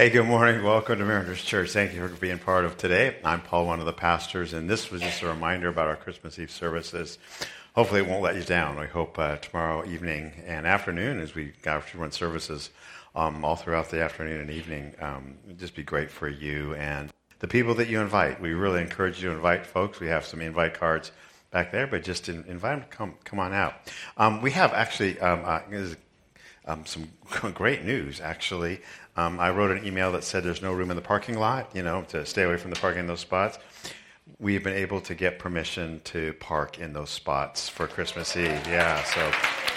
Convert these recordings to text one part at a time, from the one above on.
Hey, good morning. Welcome to Mariners Church. Thank you for being part of today. I'm Paul, one of the pastors, and this was just a reminder about our Christmas Eve services. Hopefully, it won't let you down. We hope uh, tomorrow evening and afternoon, as we run services um, all throughout the afternoon and evening, um, just be great for you and the people that you invite. We really encourage you to invite folks. We have some invite cards back there, but just invite them to come, come on out. Um, we have actually um, uh, um, some great news, actually. Um, I wrote an email that said there's no room in the parking lot, you know, to stay away from the parking in those spots. We've been able to get permission to park in those spots for Christmas Eve. Yeah, so,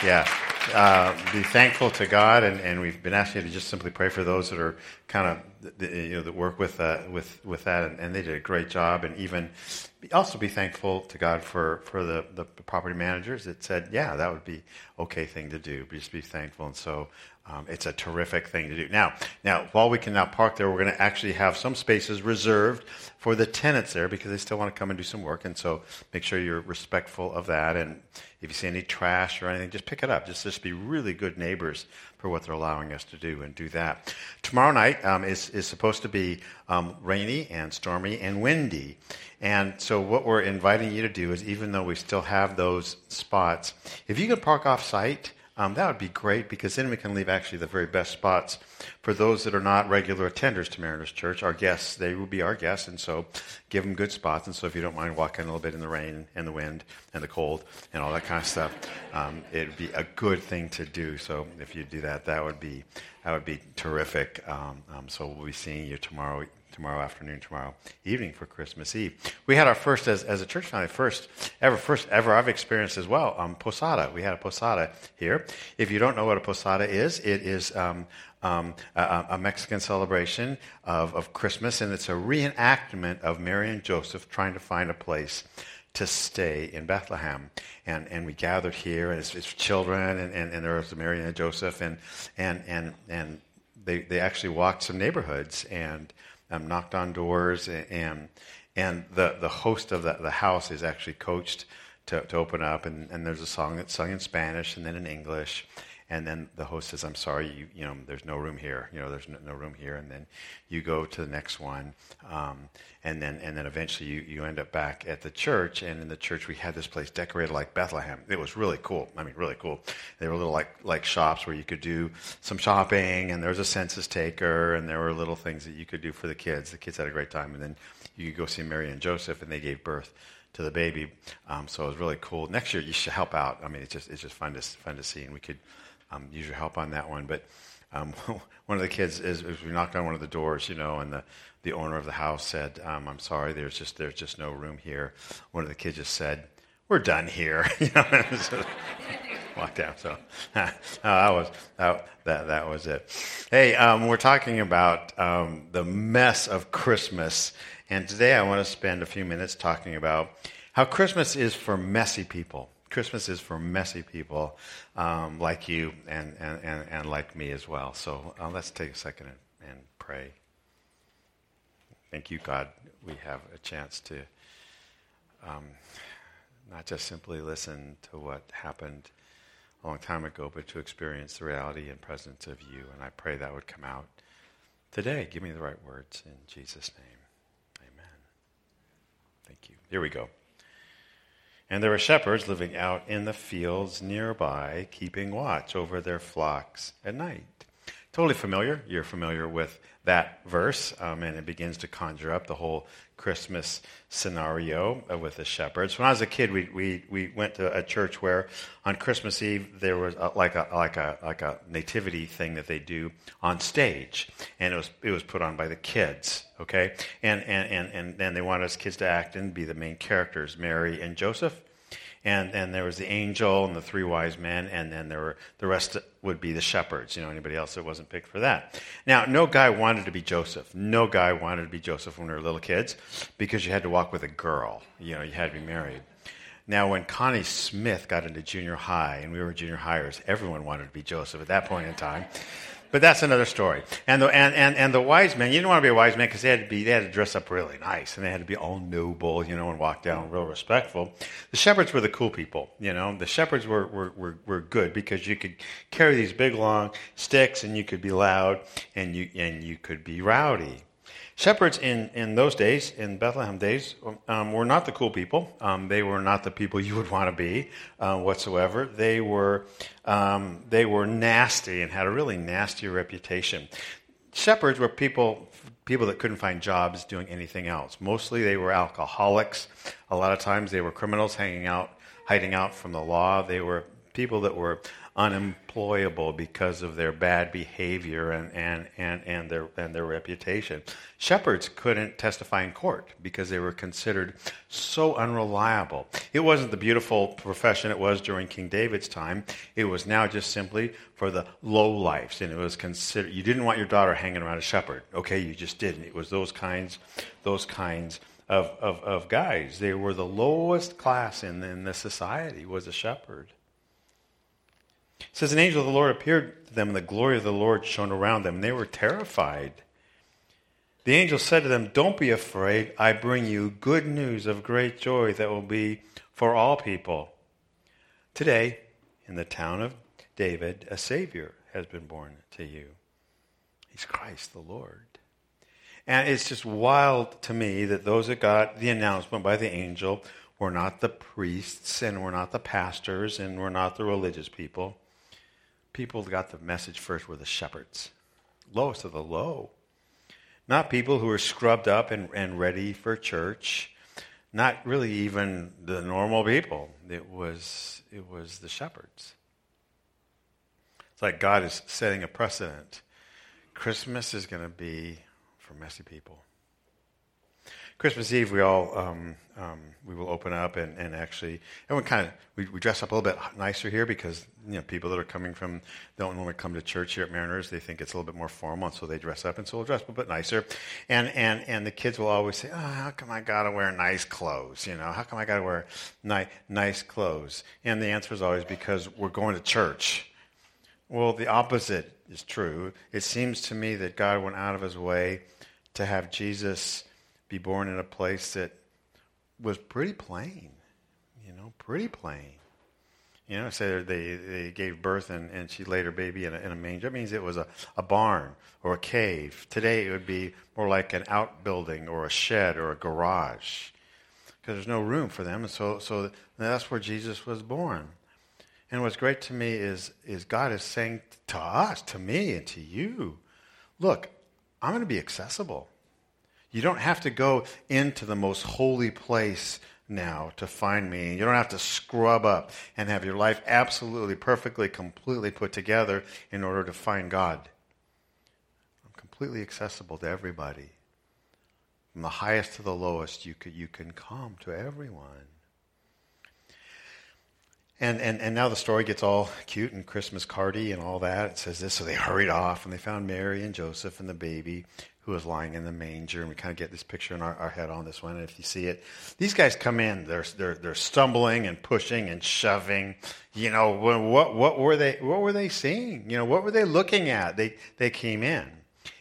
yeah. Uh, be thankful to God, and, and we've been asking you to just simply pray for those that are kind of, you know, that work with, uh, with, with that, and, and they did a great job, and even also be thankful to God for, for the, the property managers that said, yeah, that would be okay thing to do. Just be thankful. And so um, it's a terrific thing to do. Now, now, while we can now park there, we're going to actually have some spaces reserved for the tenants there because they still want to come and do some work. And so make sure you're respectful of that. And if you see any trash or anything, just pick it up. Just, just be really good neighbors for what they're allowing us to do and do that. Tomorrow night um, is, is supposed to be um, rainy and stormy and windy. And so, what we're inviting you to do is, even though we still have those spots, if you can park off site, um, that would be great because then we can leave actually the very best spots for those that are not regular attenders to Mariners Church. Our guests, they will be our guests, and so give them good spots. And so, if you don't mind walking a little bit in the rain and the wind and the cold and all that kind of stuff, um, it would be a good thing to do. So, if you do that, that would be that would be terrific. Um, um so, we'll be seeing you tomorrow tomorrow afternoon, tomorrow evening for Christmas Eve. We had our first, as, as a church family, first ever, first ever I've experienced as well, um, posada. We had a posada here. If you don't know what a posada is, it is um, um, a, a, Mexican celebration of, of Christmas, and it's a reenactment of Mary and Joseph trying to find a place to stay in Bethlehem. And, and we gathered here, and it's, it's children, and, and, and there was Mary and Joseph, and, and, and, and they, they actually walked some neighborhoods, and um, knocked on doors, and and the, the host of the, the house is actually coached to, to open up, and, and there's a song that's sung in Spanish and then in English, and then the host says, "I'm sorry, you, you know, there's no room here. You know, there's no, no room here." And then you go to the next one, um, and then and then eventually you, you end up back at the church. And in the church, we had this place decorated like Bethlehem. It was really cool. I mean, really cool. They were little like like shops where you could do some shopping, and there was a census taker, and there were little things that you could do for the kids. The kids had a great time, and then you could go see Mary and Joseph, and they gave birth to the baby. Um, so it was really cool. Next year, you should help out. I mean, it's just it's just fun to fun to see, and we could um, use your help on that one. But um, one of the kids is, we knocked on one of the doors, you know, and the, the owner of the house said, um, "I'm sorry, there's just there's just no room here." One of the kids just said, "We're done here," you know. walked out. So uh, that was that, that that was it. Hey, um, we're talking about um, the mess of Christmas, and today I want to spend a few minutes talking about how Christmas is for messy people. Christmas is for messy people um, like you and, and, and, and, like me as well. So uh, let's take a second and, and, pray. Thank you, God. We have a chance to um, not just simply listen to what happened a long time ago, but to experience the reality and presence of you. And I pray that would come out today. Give me the right words in Jesus' name. Amen. Thank you. Here we go. And there were shepherds living out in the fields nearby, keeping watch over their flocks at night. Totally familiar. You're familiar with that verse, um, and it begins to conjure up the whole Christmas scenario uh, with the shepherds. When I was a kid, we, we, we went to a church where on Christmas Eve there was a, like a like a like a nativity thing that they do on stage, and it was it was put on by the kids. Okay, and and and and then they wanted us kids to act and be the main characters, Mary and Joseph and and there was the angel and the three wise men, and then there were the rest would be the shepherds. You know, anybody else that wasn't picked for that. Now, no guy wanted to be Joseph. No guy wanted to be Joseph when we were little kids, because you had to walk with a girl. You know, you had to be married. Now, when Connie Smith got into junior high, and we were junior hires, everyone wanted to be Joseph at that point in time. But that's another story. And the, and, and, and the wise men, you didn't want to be a wise man because they had to be, they had to dress up really nice and they had to be all noble, you know, and walk down real respectful. The shepherds were the cool people, you know. The shepherds were, were, were, were good because you could carry these big long sticks and you could be loud and you, and you could be rowdy. Shepherds in, in those days, in Bethlehem days, um, were not the cool people. Um, they were not the people you would want to be uh, whatsoever. They were, um, they were nasty and had a really nasty reputation. Shepherds were people, people that couldn't find jobs doing anything else. Mostly they were alcoholics. A lot of times they were criminals hanging out, hiding out from the law. They were people that were unemployable because of their bad behavior and, and, and, and, their, and their reputation. Shepherds couldn't testify in court because they were considered so unreliable. It wasn't the beautiful profession it was during King David's time. It was now just simply for the low lives. And it was considered, you didn't want your daughter hanging around a shepherd. Okay, you just didn't. It was those kinds, those kinds of, of, of guys. They were the lowest class in, in the society was a shepherd. It says, An angel of the Lord appeared to them, and the glory of the Lord shone around them, and they were terrified. The angel said to them, Don't be afraid. I bring you good news of great joy that will be for all people. Today, in the town of David, a Savior has been born to you. He's Christ the Lord. And it's just wild to me that those that got the announcement by the angel were not the priests and were not the pastors and were not the religious people people got the message first were the shepherds, lowest of the low. Not people who were scrubbed up and, and ready for church. Not really even the normal people. It was, it was the shepherds. It's like God is setting a precedent. Christmas is going to be for messy people. Christmas Eve, we all um, um, we will open up and, and actually everyone kind of we, we, dress up a little bit nicer here because you know people that are coming from don't normally come to church here at Mariners they think it's a little bit more formal and so they dress up and so we'll dress up a bit nicer and and and the kids will always say oh how come I gotta wear nice clothes you know how come I gotta wear ni- nice clothes and the answer is always because we're going to church. Well, the opposite is true. It seems to me that God went out of His way to have Jesus be born in a place that was pretty plain, you know, pretty plain. You know, say they, they gave birth and, and she laid her baby in a, in a manger. That means it was a, a barn or a cave. Today it would be more like an outbuilding or a shed or a garage because there's no room for them. And so, so that's where Jesus was born. And what's great to me is, is God is saying to us, to me, and to you, look, I'm going to be accessible. You don't have to go into the most holy place now to find me. You don't have to scrub up and have your life absolutely, perfectly, completely put together in order to find God. I'm completely accessible to everybody. From the highest to the lowest, you, could, you can come to everyone. And, and, and now the story gets all cute and Christmas cardy and all that. It says this. So they hurried off and they found Mary and Joseph and the baby who was lying in the manger. And we kind of get this picture in our, our head on this one. And if you see it, these guys come in, they're, they're, they're stumbling and pushing and shoving. You know, what, what, were they, what were they seeing? You know, what were they looking at? They, they came in.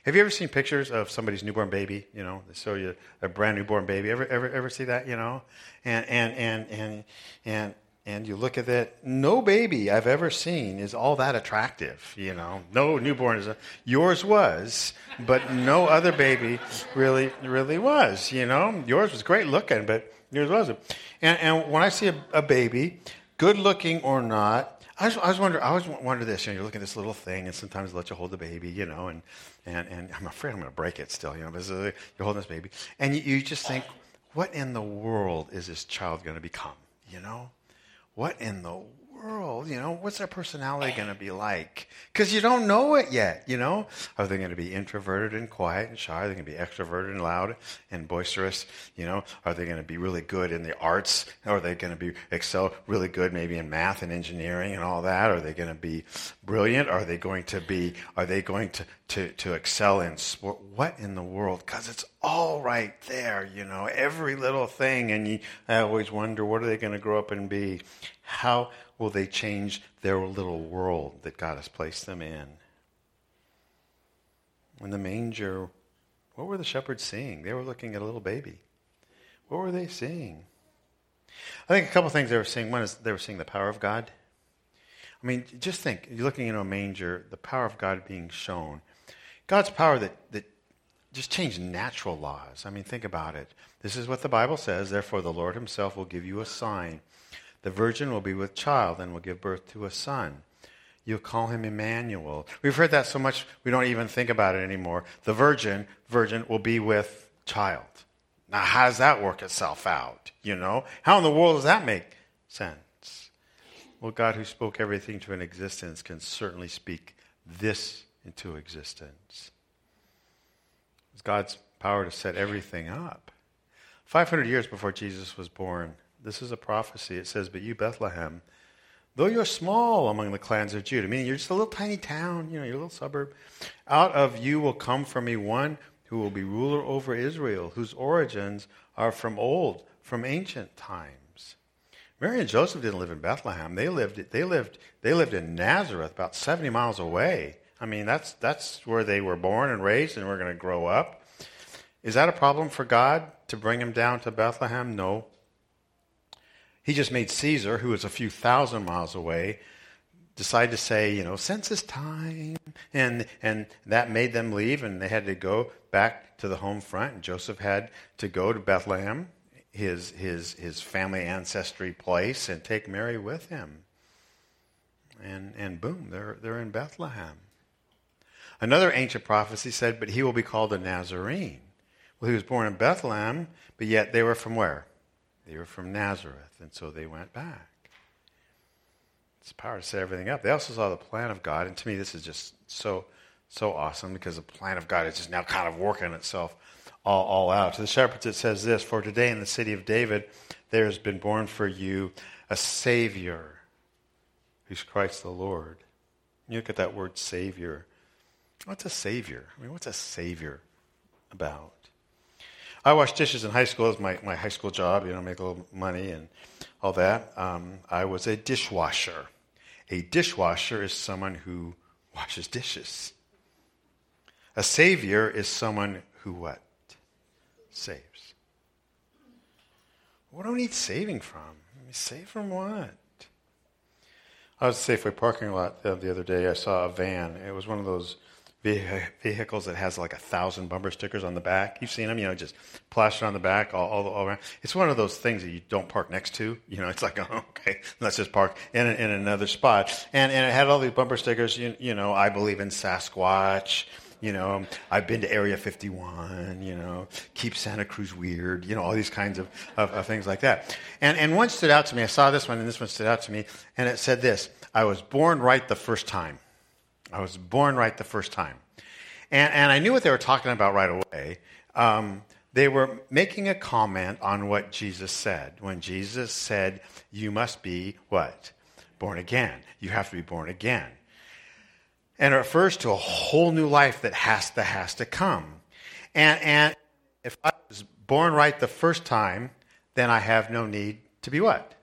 Have you ever seen pictures of somebody's newborn baby? You know, they show you a brand newborn baby. Ever, ever, ever see that? You know, and and and and and and you look at that, no baby I've ever seen is all that attractive. You know, no newborn is. A, yours was, but no other baby really, really was. You know, yours was great looking, but yours wasn't. And, and when I see a, a baby, good looking or not, I was, I was wondering. I always wonder this. You know, you're looking at this little thing, and sometimes let you hold the baby. You know, and and and I'm afraid I'm going to break it still. You know, but you're holding this baby, and you, you just think, what in the world is this child going to become? You know what in the world? You know, what's their personality going to be like? Because you don't know it yet, you know? Are they going to be introverted and quiet and shy? Are they going to be extroverted and loud and boisterous? You know, are they going to be really good in the arts? Are they going to be excel really good maybe in math and engineering and all that? Are they going to be brilliant? Are they going to be, are they going to, to, to excel in sport? What in the world? Because it's all right there, you know, every little thing. And you, I always wonder, what are they going to grow up and be? How will they change their little world that God has placed them in? in the manger, what were the shepherds seeing? They were looking at a little baby. What were they seeing? I think a couple things they were seeing. One is they were seeing the power of God. I mean, just think, you're looking in a manger, the power of God being shown. God's power that, that just changed natural laws. I mean, think about it. This is what the Bible says. Therefore, the Lord himself will give you a sign. The virgin will be with child and will give birth to a son. You'll call him Emmanuel. We've heard that so much we don't even think about it anymore. The virgin, virgin will be with child. Now, how does that work itself out? You know? How in the world does that make sense? Well, God, who spoke everything to an existence, can certainly speak this into existence. It's God's power to set everything up. 500 years before Jesus was born, this is a prophecy. It says, But you, Bethlehem, though you're small among the clans of Judah, meaning you're just a little tiny town, you know, you're a little suburb, out of you will come from me one who will be ruler over Israel, whose origins are from old, from ancient times. Mary and Joseph didn't live in Bethlehem. They lived, they lived, they lived in Nazareth, about 70 miles away. I mean, that's, that's where they were born and raised and were going to grow up. Is that a problem for God to bring him down to Bethlehem? No. He just made Caesar, who was a few thousand miles away, decide to say, you know, census time. And, and that made them leave, and they had to go back to the home front. And Joseph had to go to Bethlehem, his, his, his family ancestry place, and take Mary with him. And, and boom, they're, they're in Bethlehem. Another ancient prophecy said, but he will be called a Nazarene. Well, he was born in Bethlehem, but yet they were from where? They were from Nazareth, and so they went back. It's power to set everything up. They also saw the plan of God, and to me, this is just so so awesome because the plan of God is just now kind of working itself all, all out. To the shepherds, it says this For today in the city of David, there has been born for you a Savior who's Christ the Lord. You look at that word Savior. What's a Savior? I mean, what's a Savior about? I washed dishes in high school. It was my, my high school job, you know, make a little money and all that. Um, I was a dishwasher. A dishwasher is someone who washes dishes. A savior is someone who what? Saves. What do I need saving from? Save from what? I was at Safeway parking lot the other day. I saw a van. It was one of those vehicles that has like a thousand bumper stickers on the back. You've seen them, you know, just plastered on the back all, all, all, around. It's one of those things that you don't park next to. You know, it's like, oh, okay, let's just park in, in another spot. And, and it had all these bumper stickers, you, you know, I believe in Sasquatch. You know, I've been to Area 51, you know, keep Santa Cruz weird, you know, all these kinds of, of, of things like that. And, and one stood out to me. I saw this one, and this one stood out to me. And it said this I was born right the first time. I was born right the first time. And, and I knew what they were talking about right away. Um, they were making a comment on what Jesus said. When Jesus said, You must be what? Born again. You have to be born again. And it refers to a whole new life that has to, has to come. And, and if I was born right the first time, then I have no need to be what?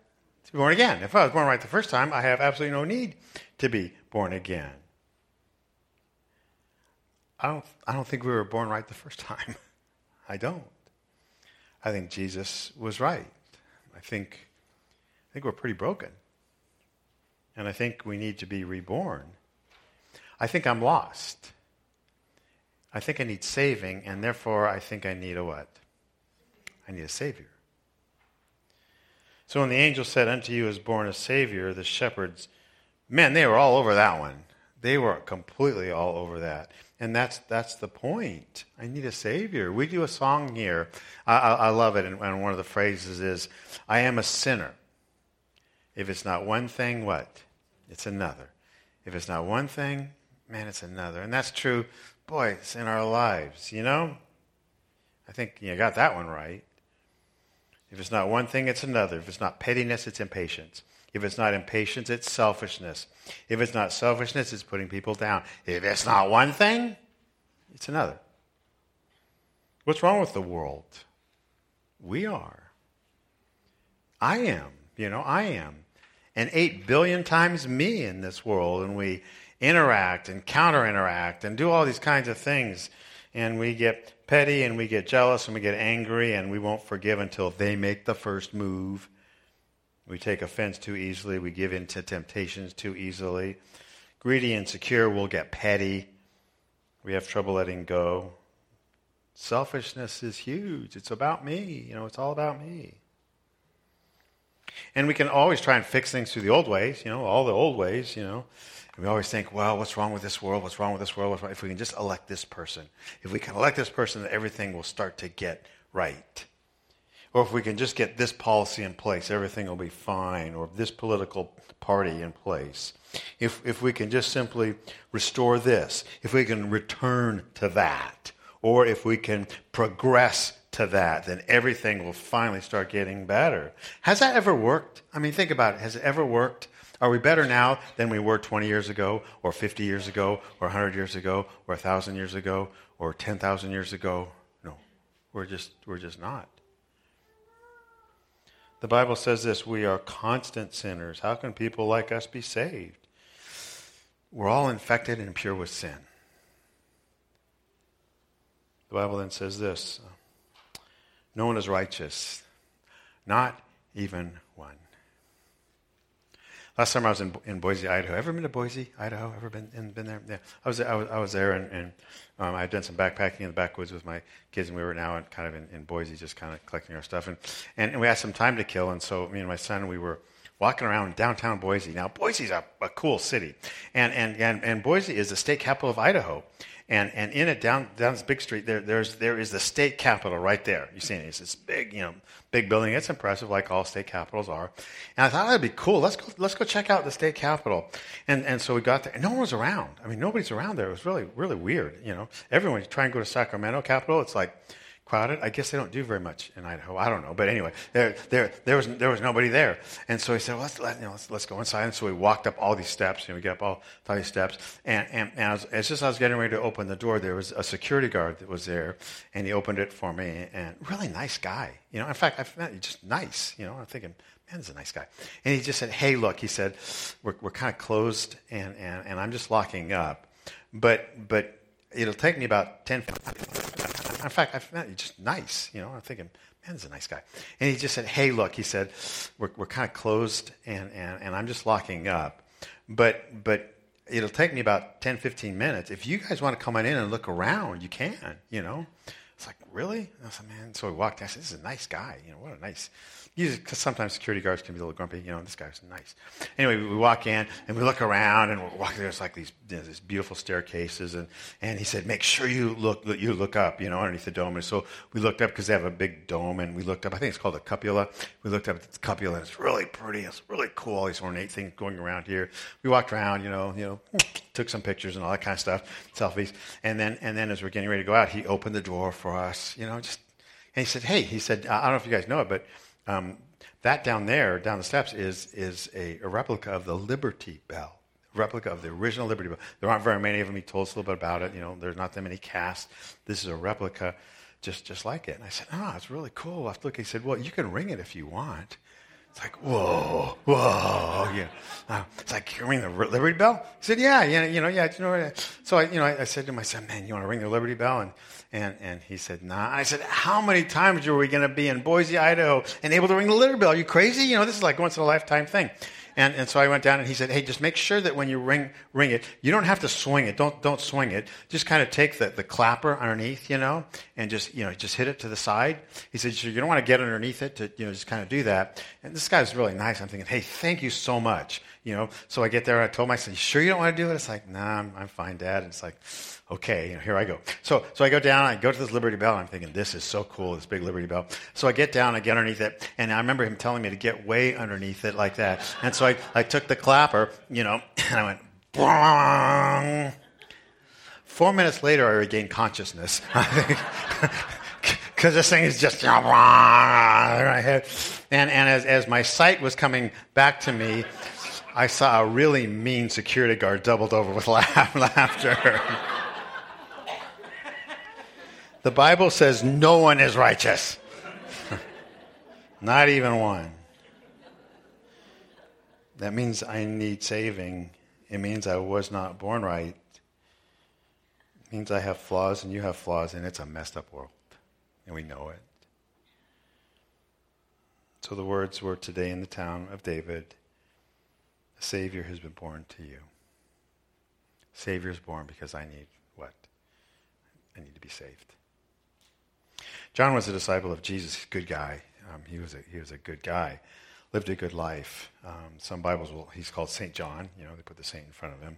To be born again. If I was born right the first time, I have absolutely no need to be born again. I don't, I don't think we were born right the first time. I don't. I think Jesus was right. I think, I think we're pretty broken. And I think we need to be reborn. I think I'm lost. I think I need saving, and therefore I think I need a what? I need a Savior. So when the angel said, Unto you is born a Savior, the shepherds, man, they were all over that one. They were completely all over that. And that's, that's the point. I need a Savior. We do a song here. I, I, I love it. And, and one of the phrases is, I am a sinner. If it's not one thing, what? It's another. If it's not one thing, man, it's another. And that's true, boy, it's in our lives, you know? I think you got that one right. If it's not one thing, it's another. If it's not pettiness, it's impatience. If it's not impatience, it's selfishness. If it's not selfishness, it's putting people down. If it's not one thing, it's another. What's wrong with the world? We are. I am. You know, I am. And eight billion times me in this world. And we interact and counter interact and do all these kinds of things. And we get petty and we get jealous and we get angry and we won't forgive until they make the first move. We take offense too easily. We give in to temptations too easily. Greedy and secure will get petty. We have trouble letting go. Selfishness is huge. It's about me. You know, it's all about me. And we can always try and fix things through the old ways, you know, all the old ways, you know. And we always think, well, what's wrong with this world? What's wrong with this world? If we can just elect this person, if we can elect this person, everything will start to get right. Or if we can just get this policy in place, everything will be fine. Or this political party in place. If, if we can just simply restore this, if we can return to that, or if we can progress to that, then everything will finally start getting better. Has that ever worked? I mean, think about it. Has it ever worked? Are we better now than we were 20 years ago, or 50 years ago, or 100 years ago, or 1,000 years ago, or 10,000 years ago? No. We're just, we're just not. The Bible says this we are constant sinners. How can people like us be saved? We're all infected and impure with sin. The Bible then says this No one is righteous, not even one. Last summer I was in, in Boise, Idaho. Ever been to Boise, Idaho? Ever been in, been there? Yeah, I was I was, I was there, and, and um, I had done some backpacking in the backwoods with my kids, and we were now in, kind of in, in Boise, just kind of collecting our stuff, and, and, and we had some time to kill, and so me and my son we were walking around downtown Boise. Now, Boise's a, a cool city, and, and, and, and Boise is the state capital of Idaho. And, and in it, down, down this big street, there, there's, there is the state capitol right there. You see it? It's this big, you know, big building. It's impressive, like all state capitals are. And I thought that'd be cool. Let's go, let's go check out the state capitol. And, and so we got there, and no one was around. I mean, nobody's around there. It was really, really weird. You know, everyone, you try and go to Sacramento Capitol, it's like, crowded. I guess they don't do very much in Idaho. I don't know, but anyway, there, there, there was there was nobody there, and so he said, well, let's let, you know, let's, let's go inside. And so we walked up all these steps, and we got up all, all these steps, and and, and as, as just as I was getting ready to open the door, there was a security guard that was there, and he opened it for me, and really nice guy, you know. In fact, I found just nice, you know. I'm thinking. Man, he's a nice guy. And he just said, Hey, look, he said, we're, we're kind of closed and, and, and I'm just locking up. But, but it'll take me about 10, in fact, I found it just nice. You know, I'm thinking, man, he's a nice guy. And he just said, hey, look, he said, we're, we're kind of closed and, and, and I'm just locking up. But, but it'll take me about 10, 15 minutes. If you guys want to come on in and look around, you can, you know. It's like, really? I said, man. So we walked. I said, this is a nice guy. You know, what a nice because sometimes security guards can be a little grumpy. You know, this guy's nice. Anyway, we walk in and we look around and we're walking. There's like these, you know, these beautiful staircases, and, and he said, "Make sure you look you look up, you know, underneath the dome." And so we looked up because they have a big dome, and we looked up. I think it's called a cupola. We looked up at the cupola, and it's really pretty. It's really cool. All these ornate things going around here. We walked around, you know, you know, took some pictures and all that kind of stuff, selfies, and then and then as we're getting ready to go out, he opened the door for us, you know, just. And he said, "Hey," he said, "I don't know if you guys know it, but." Um, that down there, down the steps, is, is a, a replica of the Liberty Bell replica of the original Liberty Bell. There aren't very many of them. He told us a little bit about it. You know, there's not that many casts. This is a replica just, just like it. And I said, oh, it's really cool. I look, he said, well, you can ring it if you want. It's like, whoa, whoa, yeah. Uh, it's like, you ring the Liberty Bell? He said, yeah, yeah, you know, yeah. You know, so I, you know, I, I said to I said, man, you want to ring the Liberty Bell? And, and, and he said, nah. I said, how many times are we going to be in Boise, Idaho and able to ring the Liberty Bell? Are you crazy? You know, this is like once in a lifetime thing. And, and so I went down and he said, hey, just make sure that when you ring, ring it, you don't have to swing it. Don't, don't swing it. Just kind of take the, the clapper underneath, you know, and just, you know, just hit it to the side. He said, you don't want to get underneath it to, you know, just kind of do that. And this guy's really nice. I'm thinking, hey, thank you so much. You know, so I get there. and I told my son, you sure you don't want to do it? It's like, nah, I'm, I'm fine, Dad. And it's like, okay, you know, here I go. So, so I go down, I go to this Liberty Bell, and I'm thinking, this is so cool, this big Liberty Bell. So I get down, I get underneath it, and I remember him telling me to get way underneath it like that. And so I, I took the clapper, you know, and I went, Bong. Four minutes later, I regained consciousness. Because this thing is just in my head. And, and as, as my sight was coming back to me, I saw a really mean security guard doubled over with laugh, laughter. The Bible says no one is righteous. Not even one. That means I need saving It means I was not born right. It means I have flaws and you have flaws, and it's a messed up world. And we know it. So the words were today in the town of David, a Savior has been born to you. Savior is born because I need what? I need to be saved. John was a disciple of Jesus, good guy. Um, he, was a, he was a good guy, lived a good life. Um, some Bibles will, he's called St. John. You know, they put the saint in front of him.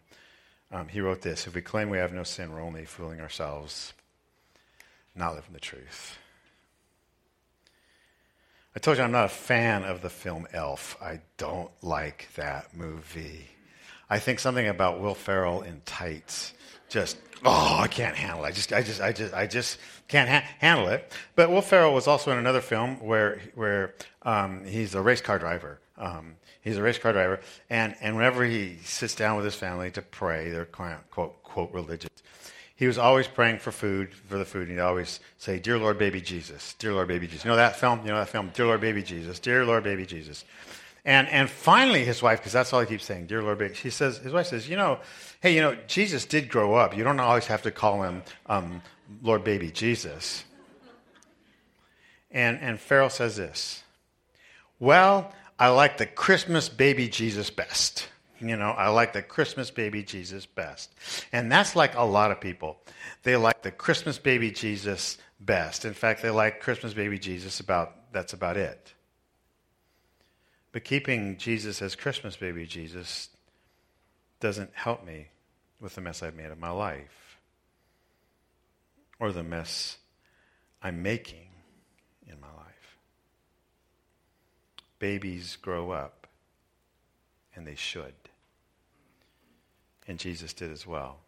Um, he wrote this If we claim we have no sin, we're only fooling ourselves, not living the truth. I told you I'm not a fan of the film Elf. I don't like that movie. I think something about Will Ferrell in tights just oh I can't handle it. I just I just I just I just can't ha- handle it. But Will Ferrell was also in another film where where um, he's a race car driver. Um, he's a race car driver, and and whenever he sits down with his family to pray, they're quote quote religious he was always praying for food, for the food. And he'd always say, Dear Lord, baby Jesus. Dear Lord, baby Jesus. You know that film? You know that film? Dear Lord, baby Jesus. Dear Lord, baby Jesus. And, and finally, his wife, because that's all he keeps saying, Dear Lord, baby, she says, his wife says, You know, hey, you know, Jesus did grow up. You don't always have to call him um, Lord, baby Jesus. And, and Ferrell says this Well, I like the Christmas baby Jesus best. You know, I like the Christmas baby Jesus best. And that's like a lot of people. They like the Christmas baby Jesus best. In fact, they like Christmas baby Jesus about that's about it. But keeping Jesus as Christmas baby Jesus doesn't help me with the mess I've made of my life or the mess I'm making in my life. Babies grow up, and they should. And Jesus did as well.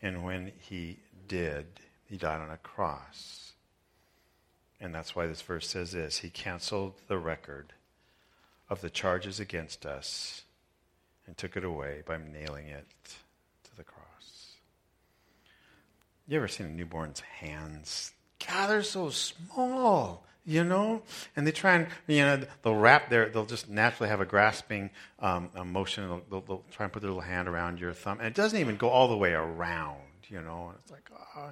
And when he did, he died on a cross. And that's why this verse says this He canceled the record of the charges against us and took it away by nailing it to the cross. You ever seen a newborn's hands? God, they're so small you know? And they try and, you know, they'll wrap their, they'll just naturally have a grasping um, motion. They'll, they'll, they'll, try and put their little hand around your thumb. And it doesn't even go all the way around, you know? And it's like, oh.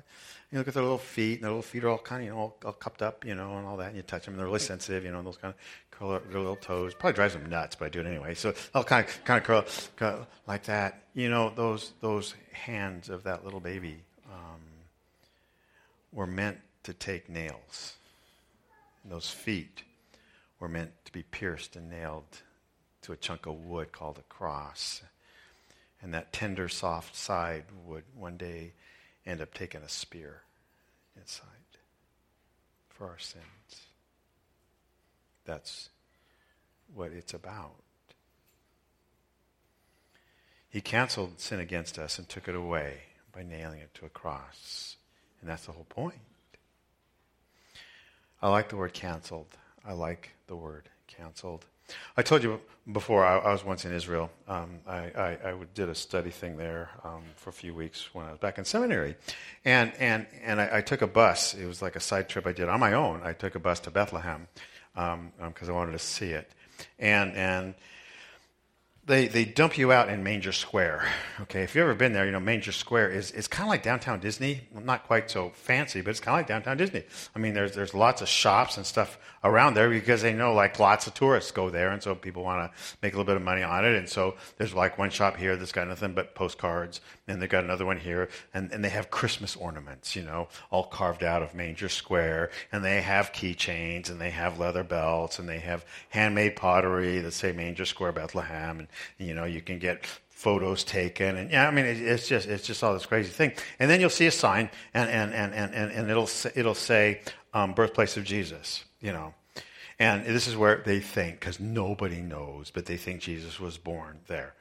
You look at their little feet, and their little feet are all kind of, you know, all, all, cupped up, you know, and all that. And you touch them, and they're really sensitive, you know, those kind of curl their little toes. Probably drives them nuts, but I do it anyway. So I'll kind of, kind of curl, curl like that. You know, those, those hands of that little baby um, were meant to take nails those feet were meant to be pierced and nailed to a chunk of wood called a cross. And that tender, soft side would one day end up taking a spear inside for our sins. That's what it's about. He canceled sin against us and took it away by nailing it to a cross. And that's the whole point. I like the word canceled. I like the word canceled. I told you before, I, I was once in Israel. Um, I, I, I, did a study thing there um, for a few weeks when I was back in seminary. And, and, and I, took a bus. It was like a side trip I did on my own. I took a bus to Bethlehem because um, um I wanted to see it. And, and they, they dump you out in Manger Square. Okay, if you've ever been there, you know Manger Square is it's kind of like downtown Disney. Well, not quite so fancy, but it's kind of like downtown Disney. I mean, there's there's lots of shops and stuff around there because they know like lots of tourists go there, and so people want to make a little bit of money on it. And so there's like one shop here that's got nothing but postcards, and they've got another one here, and, and they have Christmas ornaments, you know, all carved out of Manger Square, and they have keychains, and they have leather belts, and they have handmade pottery that say Manger Square Bethlehem, and you know, you can get photos taken. And yeah i mean it, it's just it's just all this crazy thing. And then you'll see a sign and and and and, and it'll it'll say um, birthplace of jesus you know. And this is where they think because nobody knows but they think jesus was born there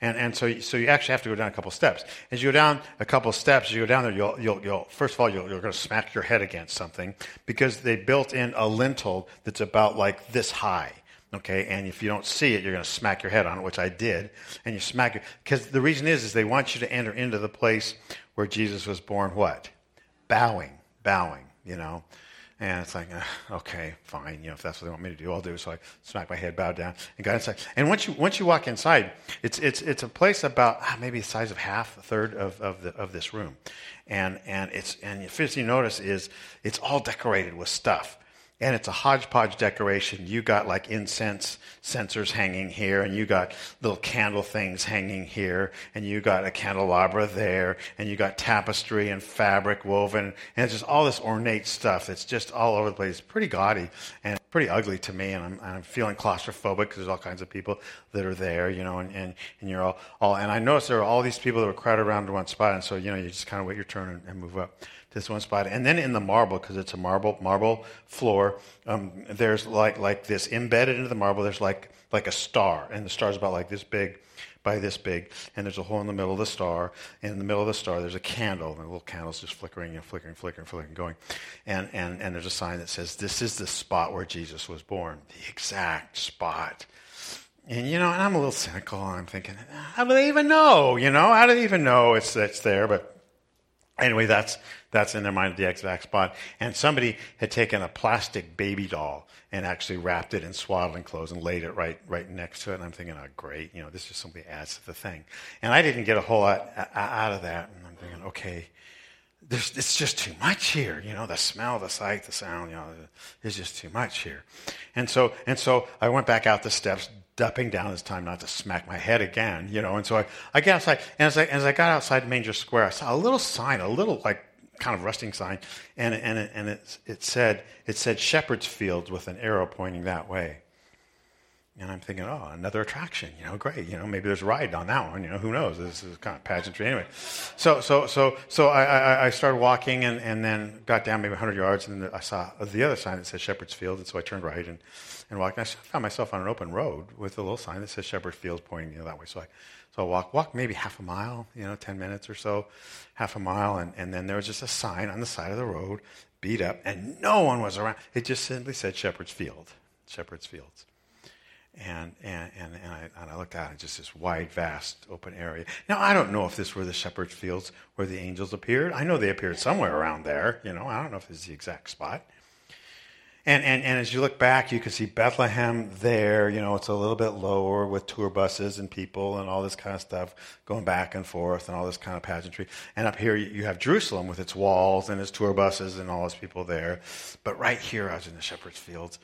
and, and so, so you actually have to go down a couple steps. As you go down a couple steps, as you go down there, you'll, you'll, you'll first of all, you'll, you're going to smack your head against something because they built in a lintel that's about like this high. Okay, and if you don't see it, you're going to smack your head on it, which I did. And you smack it. Because the reason is, is they want you to enter into the place where Jesus was born what? Bowing, bowing, you know. And it's like, okay, fine. You know, if that's what they want me to do, I'll do. So I smack my head, bow down, and got inside. And once you once you walk inside, it's it's it's a place about ah, maybe the size of half, a third of, of the of this room, and and it's and the first thing you notice is it's all decorated with stuff and it's a hodgepodge decoration. You got like incense censers hanging here, and you got little candle things hanging here, and you got a candelabra there, and you got tapestry and fabric woven, and it's just all this ornate stuff that's just all over the place. It's pretty gaudy and pretty ugly to me, and I'm, I'm feeling claustrophobic because there's all kinds of people that are there, you know, and, and, and you're all, all, and I noticed there are all these people that were crowded around in one spot, and so, you know, you just kind of wait your turn and, and move up this one spot. And then in the marble, because it's a marble marble floor, um, there's like like this embedded into the marble. There's like like a star, and the star is about like this big, by this big, and there's a hole in the middle of the star. And in the middle of the star, there's a candle, and the little candle's just flickering and flickering, flickering, flickering, going. And and and there's a sign that says, "This is the spot where Jesus was born." The exact spot. And you know, and I'm a little cynical, and I'm thinking, how do they even know? You know, how do they even know it's it's there? But Anyway, that's, that's in their mind, at the exact spot. And somebody had taken a plastic baby doll and actually wrapped it in swaddling clothes and laid it right, right next to it. And I'm thinking, oh, great, you know, this just simply adds to the thing. And I didn't get a whole lot uh, out of that. And I'm thinking, okay, there's, it's just too much here. You know, the smell, the sight, the sound, you know, it's just too much here. And so, and so I went back out the steps, dupping down this time not to smack my head again, you know. And so I, I get outside, and as I, as I got outside Manger Square, I saw a little sign, a little like kind of rusting sign, and, and, it, and it, it, said, it said Shepherd's Fields with an arrow pointing that way. And I'm thinking, oh, another attraction, you know, great. You know, maybe there's a ride on that one, you know, who knows? This is kind of pageantry anyway. So, so, so, so I, I, I started walking and, and then got down maybe 100 yards and I saw the other sign that said Shepherd's Field. And so I turned right and, and walked. And I found myself on an open road with a little sign that says Shepherd's Field pointing you know, that way. So I, so I walked, walked maybe half a mile, you know, 10 minutes or so, half a mile. And, and then there was just a sign on the side of the road, beat up, and no one was around. It just simply said Shepherd's Field, Shepherd's Fields. And, and, and, and, I, and I looked out at just this wide, vast, open area. Now, I don't know if this were the shepherd's fields where the angels appeared. I know they appeared somewhere around there. You know, I don't know if it's the exact spot. And, and, and as you look back, you can see Bethlehem there. You know, it's a little bit lower with tour buses and people and all this kind of stuff going back and forth and all this kind of pageantry. And up here, you have Jerusalem with its walls and its tour buses and all those people there. But right here, I was in the shepherd's fields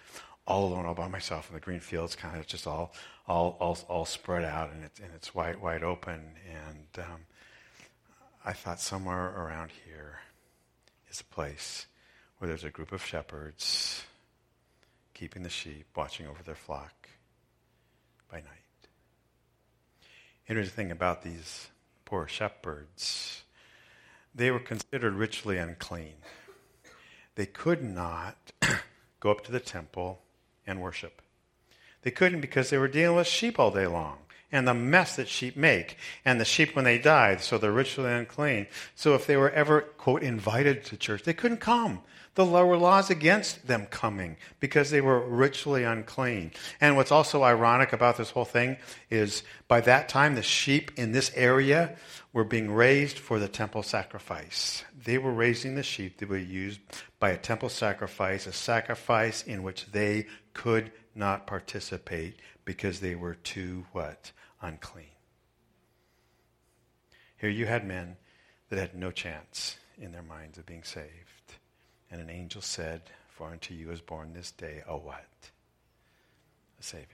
all alone, all by myself in the green fields, kind of just all, all, all, all spread out, and it's, and it's wide, wide open. And um, I thought somewhere around here is a place where there's a group of shepherds keeping the sheep, watching over their flock by night. Interesting thing about these poor shepherds, they were considered ritually unclean. They could not go up to the temple and worship. They couldn't because they were dealing with sheep all day long and the mess that sheep make. And the sheep, when they died, so they're ritually unclean. So if they were ever, quote, invited to church, they couldn't come. The lower laws against them coming because they were ritually unclean. And what's also ironic about this whole thing is by that time, the sheep in this area were being raised for the temple sacrifice. They were raising the sheep that were used by a temple sacrifice, a sacrifice in which they could not participate because they were too what? Unclean. Here you had men that had no chance in their minds of being saved. And an angel said, For unto you is born this day a what? A Savior.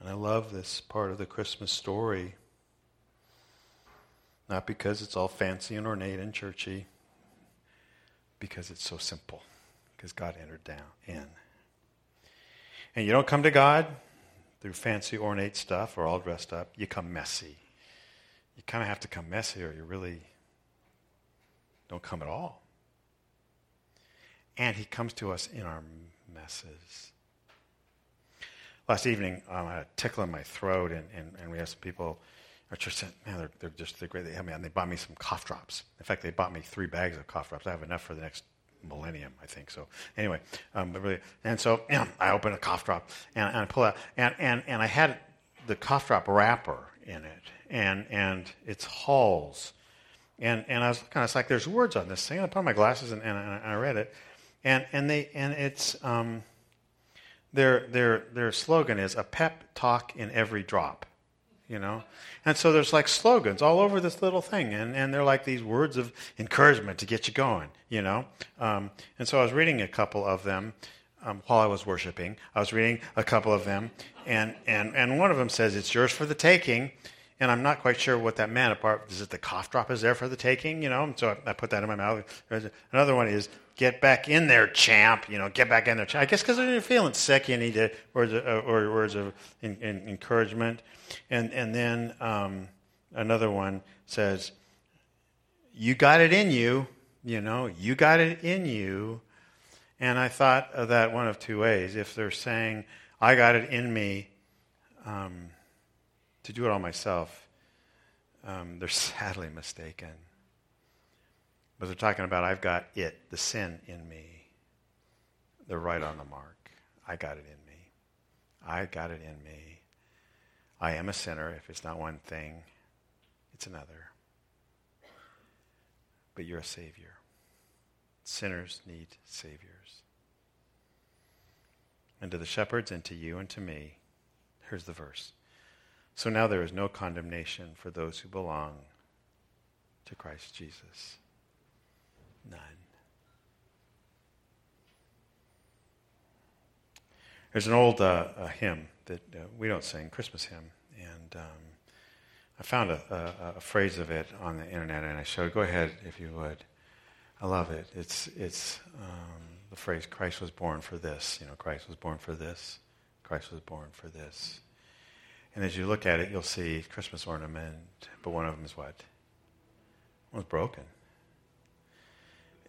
And I love this part of the Christmas story. Not because it's all fancy and ornate and churchy, because it's so simple because God entered down in. And you don't come to God through fancy ornate stuff or all dressed up. You come messy. You kind of have to come messy or you really don't come at all. And he comes to us in our messes. Last evening, um, I had a tickle in my throat, and, and, and we had some people our church said, man, they're, they're just they're great. They, I mean, they bought me some cough drops. In fact, they bought me three bags of cough drops. I have enough for the next millennium, I think. So anyway, um, really, and so you know, I open a cough drop and, and I pull out, and, and, and I had the cough drop wrapper in it, and, and it's Halls. And, and I was I was like, there's words on this thing. I put on my glasses and, and, and I read it. And, and, they, and it's, um, their, their, their slogan is a pep talk in every drop, you know? And so there's like slogans all over this little thing. And, and they're like these words of encouragement to get you going, you know? Um, and so I was reading a couple of them um, while I was worshiping. I was reading a couple of them. And, and, and one of them says, It's yours for the taking and I'm not quite sure what that meant. Apart, is it the cough drop is there for the taking? You know, so I, I put that in my mouth. Another one is get back in there, champ. You know, get back in there. Champ. I guess because you're feeling sick, you need to words uh, or words of in, in encouragement. And and then um, another one says, "You got it in you." You know, you got it in you. And I thought of that one of two ways. If they're saying, "I got it in me," um, to do it all myself, um, they're sadly mistaken. But they're talking about, I've got it, the sin in me. They're right on the mark. I got it in me. I got it in me. I am a sinner. If it's not one thing, it's another. But you're a Savior. Sinners need Saviors. And to the shepherds and to you and to me, here's the verse. So now there is no condemnation for those who belong to Christ Jesus. None. There's an old uh, hymn that uh, we don't sing, Christmas hymn, and um, I found a, a, a, phrase of it on the internet, and I showed. Go ahead if you would. I love it. It's it's um, the phrase "Christ was born for this." You know, Christ was born for this. Christ was born for this. And as you look at it, you'll see Christmas ornament, but one of them is what? One's broken.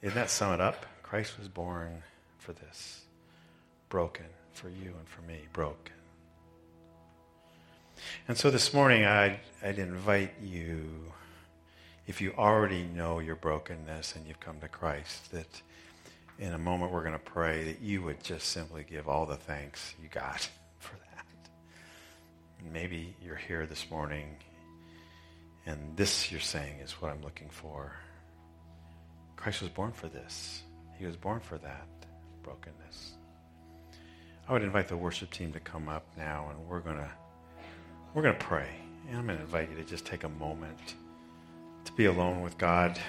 Isn't that sum it up? Christ was born for this. Broken for you and for me. Broken. And so this morning, I'd, I'd invite you, if you already know your brokenness and you've come to Christ, that in a moment we're going to pray that you would just simply give all the thanks you got maybe you're here this morning and this you're saying is what I'm looking for. Christ was born for this. He was born for that brokenness. I would invite the worship team to come up now and we're going to we're going to pray. And I'm going to invite you to just take a moment to be alone with God,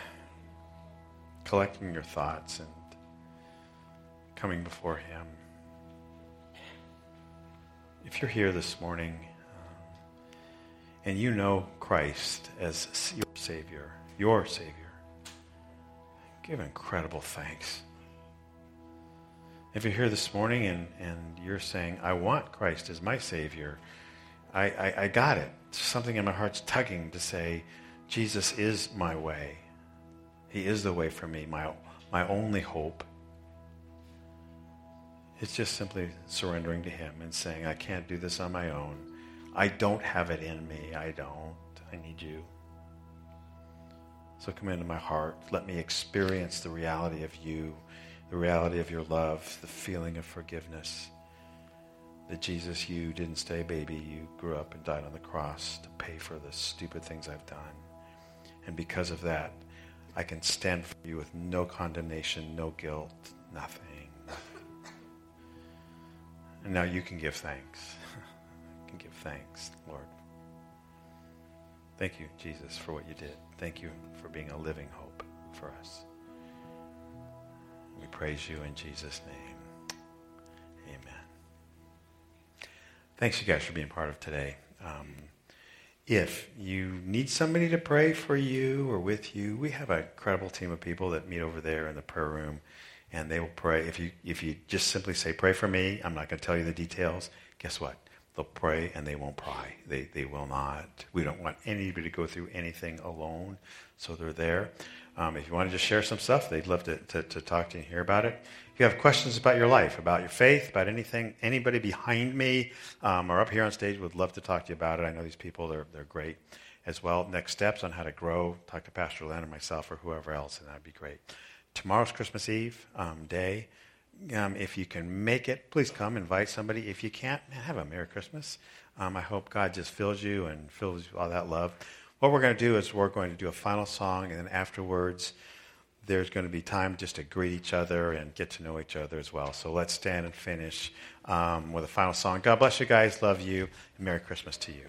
collecting your thoughts and coming before him. If you're here this morning and you know Christ as your Savior, your Savior, give incredible thanks. If you're here this morning and, and you're saying, I want Christ as my Savior, I, I, I got it. Something in my heart's tugging to say, Jesus is my way. He is the way for me, my, my only hope. It's just simply surrendering to Him and saying, I can't do this on my own. I don't have it in me. I don't. I need you. So come into my heart. Let me experience the reality of you, the reality of your love, the feeling of forgiveness. That Jesus, you didn't stay baby. You grew up and died on the cross to pay for the stupid things I've done. And because of that, I can stand for you with no condemnation, no guilt, nothing, nothing. And now you can give thanks thanks, Lord. Thank you, Jesus, for what you did. Thank you for being a living hope for us. We praise you in Jesus' name. Amen. Thanks, you guys, for being part of today. Um, if you need somebody to pray for you or with you, we have an incredible team of people that meet over there in the prayer room, and they will pray. If you if you just simply say, "Pray for me," I'm not going to tell you the details. Guess what? They'll pray and they won't pry. They, they will not. We don't want anybody to go through anything alone, so they're there. Um, if you want to just share some stuff, they'd love to, to, to, talk to you and hear about it. If you have questions about your life, about your faith, about anything, anybody behind me um, or up here on stage would love to talk to you about it. I know these people, they're, they're great as well. Next steps on how to grow, talk to Pastor Len or myself or whoever else, and that'd be great. Tomorrow's Christmas Eve um, day. Um, if you can make it, please come, invite somebody. If you can't, man, have a Merry Christmas. Um, I hope God just fills you and fills you all that love. what we're going to do is we're going to do a final song, and then afterwards, there's going to be time just to greet each other and get to know each other as well. So let's stand and finish um, with a final song. God bless you guys. Love you. And Merry Christmas to you.